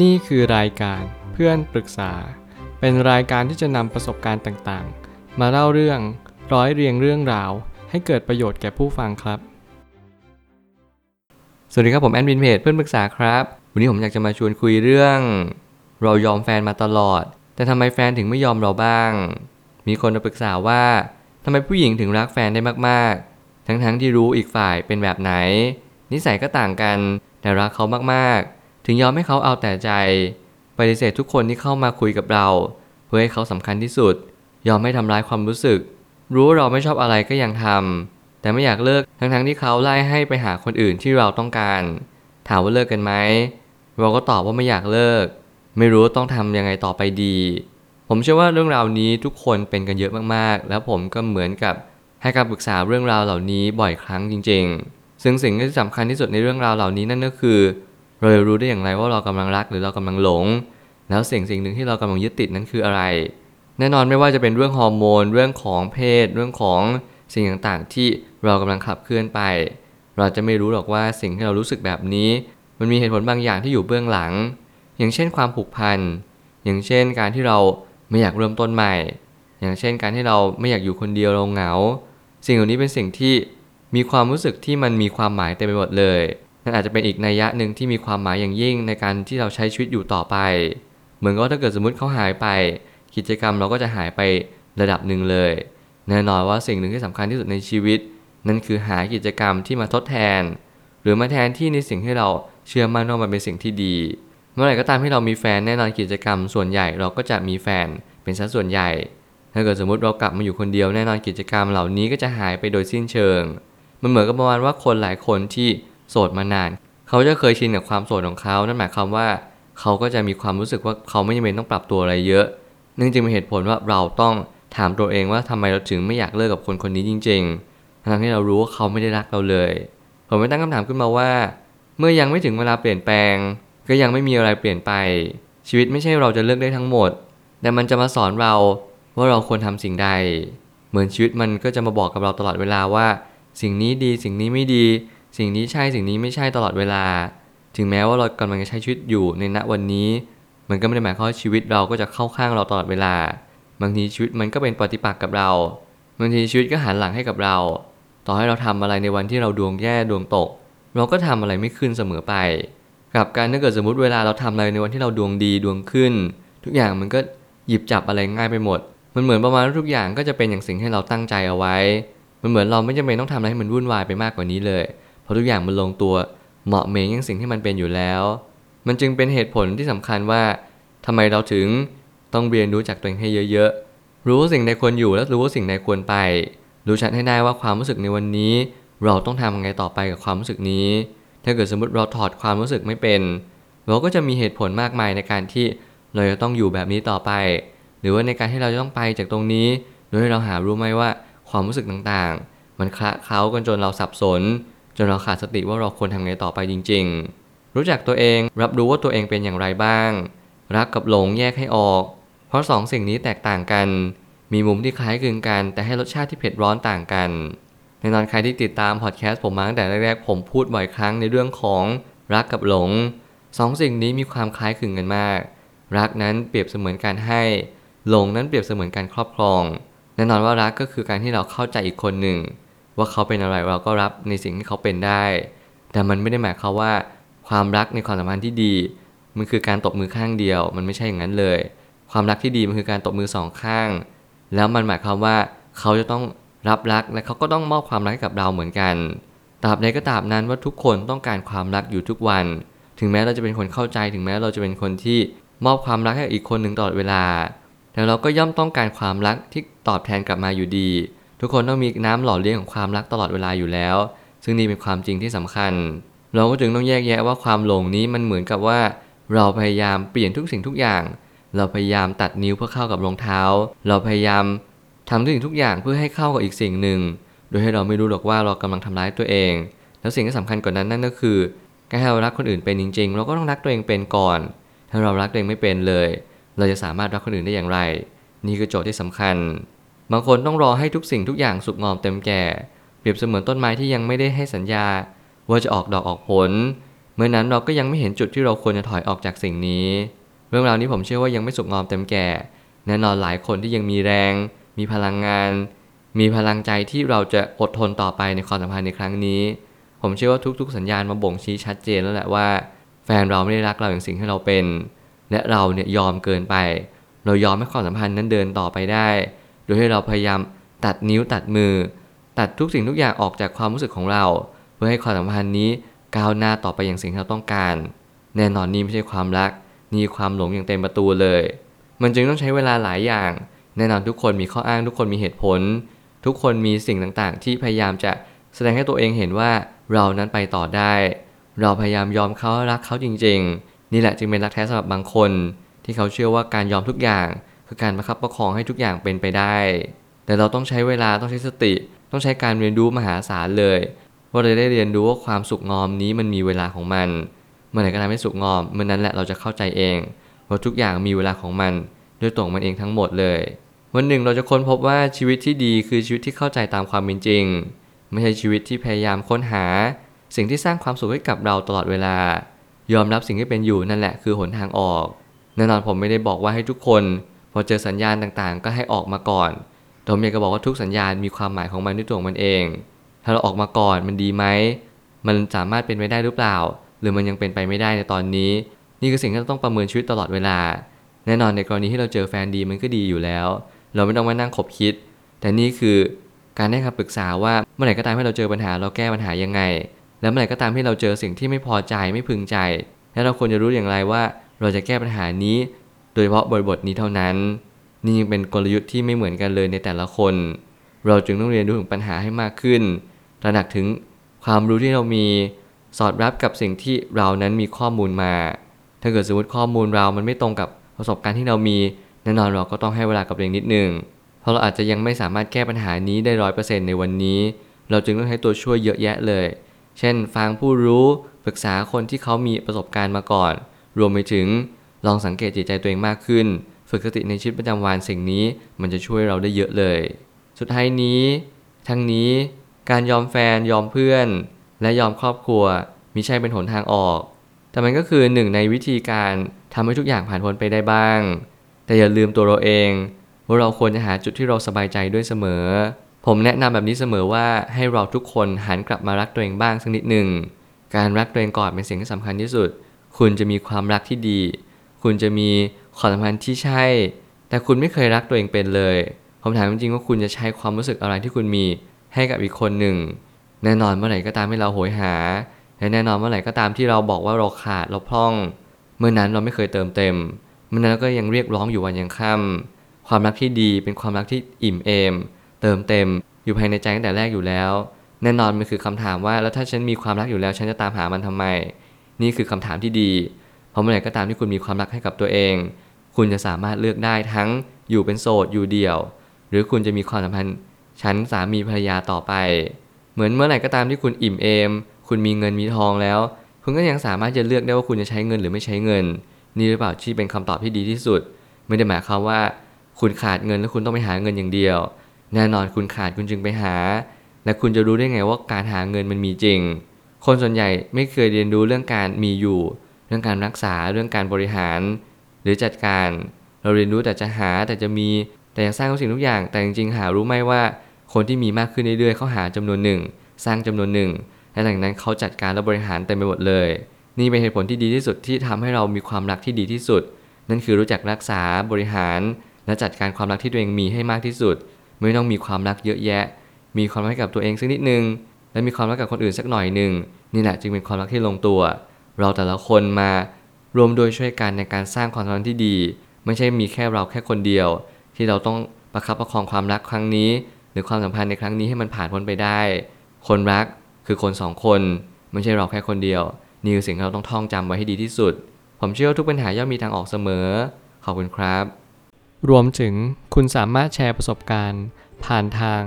นี่คือรายการเพื่อนปรึกษา เป็นรายการที่จะนำประสบการณ์ต่างๆ มาเล่าเรื่องร้อยเรียงเรื่องราว ให้เกิดประโยชน์แก่ผู้ฟังครับ สวัสดีครับผมแอดมินเพจเพื่อนปรึกษาครับ วันนี้ผมอยากจะมาชวนคุยเรื่อง เรายอมแฟนมาตลอด แต่ทำไมแฟนถึงไม่ยอมเราบ้าง มีคนมาปรึกษาว่าทำไมผู้หญิงถึงรักแฟนได้มากๆ ทั้งๆที่รู้อีกฝ่ายเป็นแบบไหน นิสัยก็ต่างกันแต่รักเขามากๆ ถึงยอมให้เขาเอาแต่ใจ ปฏิเสธทุกคนที่เข้ามาคุยกับเรา เพื่อให้เขาสำคัญที่สุด ยอมไม่ทำร้ายความรู้สึก รู้ว่าเราไม่ชอบอะไรก็ยังทำแต่ไม่อยากเลิกทั้งๆที่เขาไล่ให้ไปหาคนอื่นที่เราต้องการ ถามว่าเลิกกันไหมเราก็ตอบว่าไม่อยากเลิก ไม่รู้ต้องทำยังไงต่อไปดี ผมเชื่อว่าเรื่องราวนี้ทุกคนเป็นกันเยอะมากๆ แล้วผมก็เหมือนกับให้การปรึกษาเรื่องราวเหล่านี้บ่อยครั้งจริง ๆ ซึ่งสิ่งที่สำคัญที่สุดในเรื่องราวเหล่านี้นั่นก็คือ เราจะรู้ได้อย่างไรว่าเรากำลังรักหรือเรากำลังหลง แล้วสิ่งสิ่งหนึ่งที่เรากำลังยึดติดนั้นคืออะไร แน่นอนไม่ว่าจะเป็นเรื่องฮอร์โมน เรื่องของเพศ เรื่องของสิ่งต่างๆ ที่เรากำลังขับเคลื่อนไป เราจะไม่รู้หรอกว่าสิ่งที่เรารู้สึกแบบนี้ มันมีเหตุผลบางอย่างที่อยู่เบื้องหลัง อย่างเช่นความผูกพัน อย่างเช่นการที่เราไม่อยากเริ่มต้นใหม่ อย่างเช่นการที่เราไม่อยากอยู่คนเดียวเราเหงา สิ่งเหล่านี้เป็นสิ่งที่มีความรู้สึกที่มันมีความหมายเต็มไปหมดเลย นั่นอาจจะเป็นอีกนัยยะหนึ่งที่มีความหมายอย่างยิ่งในการที่เราใช้ชีวิตอยู่ต่อไป เหมือนกับถ้าเกิดสมมติเขาหายไป กิจกรรมเราก็จะหายไประดับหนึ่งเลย แน่นอนว่าสิ่งหนึ่งที่สำคัญที่สุดในชีวิต นั่นคือหากิจกรรมที่มาทดแทน หรือมาแทนที่ในสิ่งที่เราเชื่อมั่นว่ามันเป็นสิ่งที่ดี เมื่อไหร่ก็ตามที่เรามีแฟนแน่นอนกิจกรรม ส่วนใหญ่เราก็จะมีแฟนเป็นสัดส่วนใหญ่ ถ้าเกิดสมมติเรากลับมาอยู่คนเดียวแน่นอนกิจกรรมเหล่านี้ก็จะหายไปโดยสิ้นเชิง มันเหมือนกับประมาณว่าคนหลายคนที่ โสดมานาน เขาจะเคยชินกับความโสดของเขา นั่นหมายความว่า เขาก็จะมีความรู้สึกว่าเขาไม่จำเป็นต้องปรับตัวอะไรเยอะนั่นจึงเป็นเหตุผลว่าเราต้องถามตัวเองว่าทำไมเราถึงไม่อยากเลิกกับคนคนนี้จริง ๆ ทั้งที่เรารู้ว่าเขาไม่ได้รักเราเลย ผมไม่ตั้งคำถามขึ้นมาว่า เมื่อยังไม่ถึงเวลาเปลี่ยนแปลง ก็ยังไม่มีอะไรเปลี่ยนไป ชีวิตไม่ใช่เราจะเลือกได้ทั้งหมด แต่มันจะมาสอนเราว่าเราควรทำสิ่งใด เหมือนชีวิตมันก็จะมาบอกกับเราตลอดเวลาว่า สิ่งนี้ดีสิ่งนี้ไม่ดี สิ่งนี้ใช่สิ่งนี้ไม่ใช่ตลอดเวลา ถึงแม้ว่าเรากำลังจะใช้ชีวิตอยู่ในณวันนี้ มันก็ไม่ได้หมายความว่าชีวิตเราก็จะเข้าข้างเราตลอดเวลา บางทีชีวิตมันก็เป็นปฏิปักษ์กับเรา บางทีชีวิตก็หันหลังให้กับเรา ต่อให้เราทำอะไรในวันที่เราดวงแย่ดวงตก เราก็ทำอะไรไม่ขึ้นเสมอไปกับการถ้าเกิดสมมติเวลาเราทำอะไรในวันที่เราดวงดีดวงขึ้น ทุกอย่างมันก็หยิบจับอะไรง่ายไปหมด มันเหมือนประมาณทุกอย่างก็จะเป็นอย่างสิ่งที่เราตั้งใจเอาไว้ มันเหมือนเราไม่จำเป็นต้องทำอะไรให้มันวุ่นวายไปมากกว่านี้เลย เพราะทุกอย่างมันลงตัวเหมาะเมงอย่างสิ่งที่มันเป็นอยู่แล้ว มันจึงเป็นเหตุผลที่สำคัญว่าทำไมเราถึงต้องเรียนรู้จากตัวเองให้เยอะๆ รู้สิ่งใดควรอยู่และรู้สิ่งใดควรไป รู้ชัดให้ได้ว่าความรู้สึกในวันนี้ เราต้องทำยังไงต่อไปกับความรู้สึกนี้ ถ้าเกิดสมมติเราถอดความรู้สึกไม่เป็น เราก็จะมีเหตุผลมากมายในการที่เราจะต้องอยู่แบบนี้ต่อไป หรือว่าในการที่เราจะต้องไปจากตรงนี้ โดยเราหารู้ไหมว่าความรู้สึกต่างๆ มันคละเคล้ากันจนเราสับสน จนเราขาดสติว่าเราควรทำไงต่อไปจริง ๆ รู้จักตัวเองรับรู้ว่าตัวเองเป็นอย่างไรบ้าง รักกับหลงแยกให้ออก เพราะสองสิ่งนี้แตกต่างกัน มีมุมที่คล้ายคลึงกัน แต่ให้รสชาติที่เผ็ดร้อนต่างกันในตอนใครที่ติดตามพอดแคสต์ผมมาตั้งแต่แรกๆผมพูดบ่อยครั้งในเรื่องของรักกับหลงสองสิ่งนี้มีความคล้ายคลึงกันมาก รักนั้นเปรียบเสมือนการให้ หลงนั้นเปรียบเสมือนการครอบครอง แน่นอนว่ารักก็คือการที่เราเข้าใจอีกคนหนึ่ง ว่าเขาเป็นอะไรเราก็รับในสิ่งที่เขาเป็นได้ แต่มันไม่ได้หมายความว่าความรักในความสัมพันธ์ที่ดี มันคือการตบมือข้างเดียว มันไม่ใช่อย่างนั้นเลย ความรักที่ดีมันคือการตบมือสองข้าง แล้วมันหมายความว่าเขาจะต้องรับรักและเขาก็ต้องมอบความรักให้กับเราเหมือนกันตราบใดก็ตราบนั้นว่าทุกคนต้องการความรักอยู่ทุกวัน ถึงแม้เราจะเป็นคนเข้าใจถึงแม้เราจะเป็นคนที่มอบความรักให้อีกคนหนึ่งตลอดเวลา แต่เราก็ย่อมต้องการความรักที่ตอบแทนกลับมาอยู่ดี ทุกคนต้องมีน้ำหล่อเลี้ยงของความรักตลอดเวลาอยู่แล้ว ซึ่งนี่เป็นความจริงที่สำคัญ เราก็จึงต้องแยกแยะว่าความหลงนี้มันเหมือนกับว่า เราพยายามเปลี่ยนทุกสิ่งทุกอย่าง เราพยายามตัดนิ้วเพื่อเข้ากับรองเท้า เราพยายามทำทุกสิ่งทุกอย่างเพื่อให้เข้ากับอีกสิ่งหนึ่ง โดยให้เราไม่รู้หรอกว่าเรากำลังทำร้ายตัวเอง แล้วสิ่งที่สำคัญกว่านั้นนั่นก็คือการให้เรารักคนอื่นเป็นจริง ๆ เราก็ต้องรักตัวเองเป็นก่อน ถ้าเรารักตัวเองไม่เป็นเลย เราจะสามารถรักคนอื่นได้อย่างไร นี่คือโจทย์ที่สำคัญ บางคนต้องรอให้ทุกสิ่งทุกอย่างสุกงอมเต็มแก่ เปรียบเสมือนต้นไม้ที่ยังไม่ได้ให้สัญญา ว่าจะออกดอกออกผล เมื่อนั้นเราก็ยังไม่เห็นจุดที่เราควรจะถอยออกจากสิ่งนี้ เรื่องราวนี้ผมเชื่อว่ายังไม่สุกงอมเต็มแก่ แน่นอนหลายคนที่ยังมีแรง มีพลังงาน มีพลังใจที่เราจะอดทนต่อไปในความสัมพันธ์ในครั้งนี้ ผมเชื่อว่าทุกๆ สัญญาณมาบ่งชี้ชัดเจนแล้วแหละว่า แฟนเราไม่ได้รักเราอย่างสิ่งที่เราเป็น และเราเนี่ยยอมเกินไป เรายอมให้ความสัมพันธ์นั้นเดินต่อไปได้ ยให้เราพยายามตัดนิ้วตัดมือ ตัดทุกสิ่งทุกอย่างออกจากความรู้สึกของเรา เพื่อให้ความสัมพันธ์นี้ก้าวหน้าต่อไปอย่างสิ่งที่เราต้องการ แน่นอนนี่ไม่ใช่ความรัก นี่ความหลงอย่างเต็มประตูเลย มันจึงต้องใช้เวลาหลายอย่าง แน่นอนทุกคนมีข้ออ้างทุกคนมีเหตุผล ทุกคนมีสิ่งต่างๆ ที่พยายามจะแสดงให้ตัวเองเห็นว่าเรานั้นไปต่อได้ เราพยายามยอมเขารักเขาจริง ๆ นี่แหละจึงเป็นรักแท้สำหรับบางคน ที่เขาเชื่อว่าการยอมทุกอย่าง คือการประคับประคองให้ทุกอย่างเป็นไปได้ แต่เราต้องใช้เวลาต้องใช้สติ ต้องใช้การเรียนรู้มหาศาลเลยว่าเราได้เรียนรู้ว่าความสุขงอมนี้มันมีเวลาของมันเมื่อไหร่ก็ตามที่สุขงอมเมื่อนั้นแหละเราจะเข้าใจเองว่าทุกอย่างมีเวลาของมันด้วยตัวของมันเองทั้งหมดเลย วันหนึ่งเราจะค้นพบว่าชีวิตที่ดีคือชีวิตที่เข้าใจตามความเป็นจริง ไม่ใช่ชีวิตที่พยายามค้นหา สิ่งที่สร้างความสุขให้กับเราตลอดเวลา ยอมรับสิ่งที่เป็นอยู่นั่นแหละคือหนทางออกแน่นอนผมไม่ได้บอกว่าให้ทุกคน พอเจอสัญญาณต่างๆ ก็ให้ออกมาก่อนแต่ผมอยากจะบอกว่าทุกสัญญาณมีความหมายของมันด้วยตัวมันเอง ถ้าเราออกมาก่อนมันดีไหม มันสามารถเป็นไปได้หรือเปล่า หรือมันยังเป็นไปไม่ได้ในตอนนี้ นี่คือสิ่งที่เราต้องประเมินชีวิตตลอดเวลา แน่นอนในกรณีที่เราเจอแฟนดีมันก็ดีอยู่แล้ว เราไม่ต้องมานั่งขบคิด แต่นี่คือการให้คำปรึกษาว่าเมื่อไหร่ก็ตามที่เราเจอปัญหาเราแก้ปัญหายังไง แล้วเมื่อไหร่ก็ตามที่เราเจอสิ่งที่ไม่พอใจไม่พึงใจ แล้วเราควรจะรู้อย่างไรว่า เราจะแก้ปัญหานี้ โดยเฉพาะบริบทนี้เท่านั้น นี่ยังเป็นกลยุทธ์ที่ไม่เหมือนกันเลยในแต่ละคน เราจึงต้องเรียนรู้ถึงปัญหาให้มากขึ้น ตระหนักถึงความรู้ที่เรามีสอดรับกับสิ่งที่เรานั้นมีข้อมูลมา ถ้าเกิดสมมติข้อมูลเรามันไม่ตรงกับประสบการณ์ที่เรามีแน่นอนเราก็ต้องให้เวลากับตัวเองนิดหนึ่งเพราะเราอาจจะยังไม่สามารถแก้ปัญหานี้ได้ร้อยเปอร์เซ็นต์ในวันนี้ เราจึงต้องใช้ตัวช่วยเยอะแยะเลย เช่น ฟังผู้รู้ปรึกษาคนที่เขามีประสบการณ์มาก่อน รวมไปถึง ลองสังเกตจิตใจตัวเองมากขึ้น ฝึกสติในชีวิตประจำวันสิ่งนี้มันจะช่วยเราได้เยอะเลย สุดท้ายนี้ ทั้งนี้การยอมแฟนยอมเพื่อน และยอมครอบครัวมิใช่เป็นหนทางออก แต่มันก็คือหนึ่งในวิธีการทำให้ทุกอย่างผ่านพ้นไปได้บ้าง แต่อย่าลืมตัวเราเองว่าเราควรจะหาจุดที่เราสบายใจด้วยเสมอ ผมแนะนำแบบนี้เสมอว่าให้เราทุกคนหันกลับมารักตัวเองบ้างสักนิดหนึ่ง การรักตัวเองก่อนเป็นสิ่งที่สำคัญที่สุด คุณจะมีความรักที่ดี คุณจะมีความสัมพันธ์ที่ใช่ แต่คุณไม่เคยรักตัวเองเป็นเลย ผมถามจริงๆว่าคุณจะใช้ความรู้สึกอะไรที่คุณมีให้กับอีกคนหนึ่ง แน่นอนเมื่อไหร่ก็ตามที่เราโหยหา และแน่นอนเมื่อไหร่ก็ตามที่เราบอกว่าเราขาดเราพร่อง เมื่อนั้นเราไม่เคยเติมเต็ม เมื่อนั้นก็ยังเรียกร้องอยู่วันยังค่ำความรักที่ดีเป็นความรักที่อิ่มเอม เติมเต็ม อยู่ภายในใจตั้งแต่แรกอยู่แล้ว แน่นอนมันคือคำถามว่าแล้วถ้าฉันมีความรักอยู่แล้ว ฉันจะตามหามันทำไม นี่คือคำถามที่ดี เพราะเมื่อไหร่ก็ตามที่คุณมีความรักให้กับตัวเอง คุณจะสามารถเลือกได้ทั้งอยู่เป็นโสดอยู่เดี่ยว หรือคุณจะมีความสัมพันธ์ฉันสามีภรรยาต่อไป เหมือนเมื่อไหร่ก็ตามที่คุณอิ่มเอม คุณมีเงินมีทองแล้ว คุณก็ยังสามารถจะเลือกได้ว่าคุณจะใช้เงินหรือไม่ใช้เงิน นี่หรือเปล่าที่เป็นคำตอบที่ดีที่สุด ไม่ได้หมายความว่า คุณขาดเงินแล้วคุณต้องไปหาเงินอย่างเดียว แน่นอนคุณขาดคุณจึงไปหา และคุณจะรู้ได้ไงว่าการหาเงินมันมีจริง คนส่วนใหญ่ไม่เคยเรียนรู้เรื่องการมีอยู่ รื่องการรักษาเรื่องการบริหาร หรือจัดการ เราเรียนรู้แต่จะหาแต่จะมีแต่อยากสร้างทุกสิ่งทุกอย่าง แต่จริงๆหารู้ไหมว่าคนที่มีมากขึ้นเรื่อยๆเขาหาจำนวนหนึ่ง สร้างจำนวนหนึ่งและหลังนั้นเขาจัดการและบริหารเต็มไปหมดเลย นี่เป็นเหตุผลที่ดีที่สุดที่ทำให้เรามีความรักที่ดีที่สุด นั่นคือรู้จักรักษาบริหาร และจัดการความรักที่ตัวเองมีให้มากที่สุด ไม่ต้องมีความรักเยอะแยะ มีความรักให้กับตัวเองสักนิดนึงและมีความรักกับคนอื่นสักหน่อยหนึ่งนี่แหละจึงเป็นความรักที่ลงตัว เราแต่ละคนมารวมโดยช่วยกันในการสร้างความสัมพันธ์ที่ดี ไม่ใช่มีแค่เราแค่คนเดียว ที่เราต้องประคับประคองความรักครั้งนี้ หรือความสัมพันธ์ในครั้งนี้ให้มันผ่านพ้นไปได้ คนรักคือคนสองคน ไม่ใช่เราแค่คนเดียว นี่คือสิ่งที่เราต้องท่องจำไว้ให้ดีที่สุด ผมเชื่อว่าทุกปัญหาย่อมมีทางออกเสมอ ขอบคุณครับ รวมถึงคุณสามารถแชร์ประสบการณ์ ผ่านทาง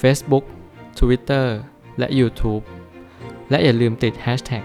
Facebook Twitter และ YouTube และอย่าลืมติด Hashtag